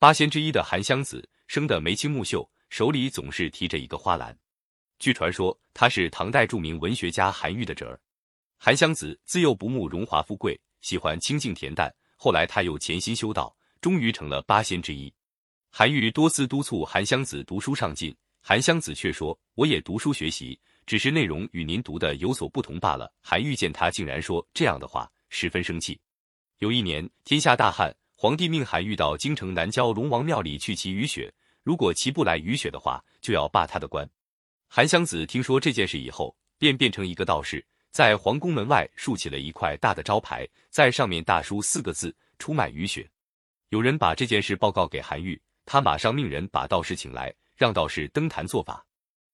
八仙之一的韩湘子生得眉清目秀，手里总是提着一个花篮。据传说，他是唐代著名文学家韩愈的侄儿。韩湘子自幼不慕荣华富贵，喜欢清静恬淡。后来他又潜心修道，终于成了八仙之一。韩愈多次督促韩湘子读书上进，韩湘子却说：“我也读书学习，只是内容与您读的有所不同罢了。”韩愈见他竟然说这样的话，十分生气。有一年，天下大旱，皇帝命韩愈到京城南郊龙王庙里去祈雨雪，如果祈不来雨雪的话，就要罢他的官。韩湘子听说这件事以后，便变成一个道士，在皇宫门外竖起了一块大的招牌，在上面大书四个字：“出卖雨雪。”有人把这件事报告给韩愈，他马上命人把道士请来，让道士登坛做法。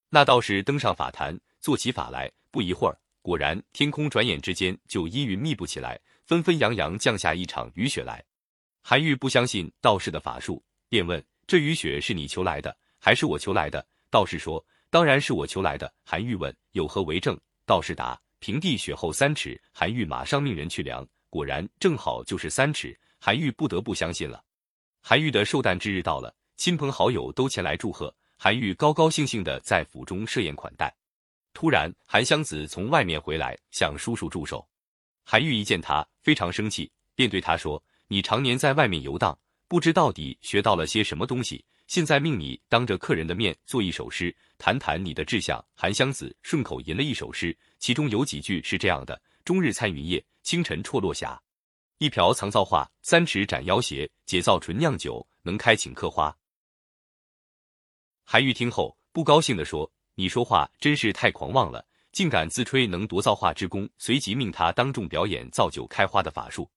那道士登上法坛，做起法来，不一会儿，果然天空转眼之间就阴云密布起来。纷纷扬扬降下一场雨雪来，韩愈不相信道士的法术，便问：“这雨雪是你求来的，还是我求来的？”道士说：“当然是我求来的。”韩愈问：“有何为证？”道士答：“平地雪厚三尺。”韩愈马上命人去量，果然正好就是三尺。韩愈不得不相信了。韩愈的寿诞之日到了，亲朋好友都前来祝贺，韩愈高高兴兴的在府中设宴款待。突然，韩湘子从外面回来，向叔叔祝寿。韩愈一见他，非常生气，便对他说：“你常年在外面游荡，不知到底学到了些什么东西。现在命你当着客人的面做一首诗，谈谈你的志向。”韩湘子顺口吟了一首诗，其中有几句是这样的：“终日参云夜，清晨辍落霞。一瓢藏造化，三尺斩妖邪。解造醇酿酒，能开请客花。”韩愈听后不高兴地说：“你说话真是太狂妄了。”竟敢自吹能夺造化之功，随即命他当众表演造酒开花的法术。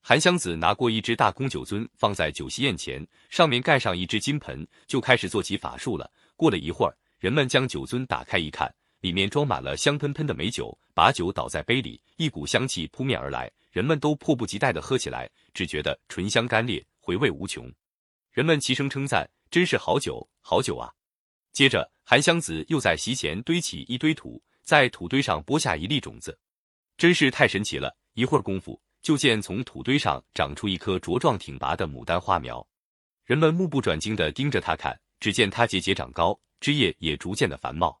韩湘子拿过一只大公酒樽，放在酒席宴前，上面盖上一只金盆，就开始做起法术了。过了一会儿，人们将酒樽打开一看，里面装满了香喷喷的美酒，把酒倒在杯里，一股香气扑面而来，人们都迫不及待地喝起来，只觉得醇香甘冽，回味无穷。人们齐声称赞：“真是好酒，好酒啊！”接着，韩湘子又在席前堆起一堆土。在土堆上播下一粒种子，真是太神奇了！一会儿功夫，就见从土堆上长出一棵茁壮挺拔的牡丹花苗。人们目不转睛地盯着它看，只见它节节长高，枝叶也逐渐的繁茂。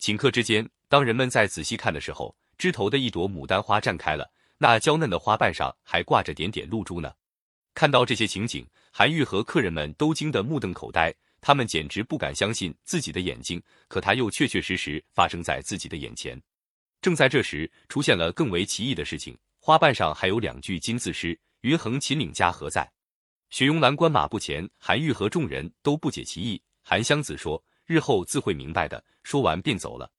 顷刻之间，当人们再仔细看的时候，枝头的一朵牡丹花绽开了，那娇嫩的花瓣上还挂着点点露珠呢。看到这些情景，韩愈和客人们都惊得目瞪口呆。他们简直不敢相信自己的眼睛，可它又确确实实发生在自己的眼前。正在这时，出现了更为奇异的事情：花瓣上还有两句金字诗：“云横秦岭家何在？雪拥蓝关马不前。”韩愈和众人都不解其意。韩湘子说：“日后自会明白的。”说完便走了。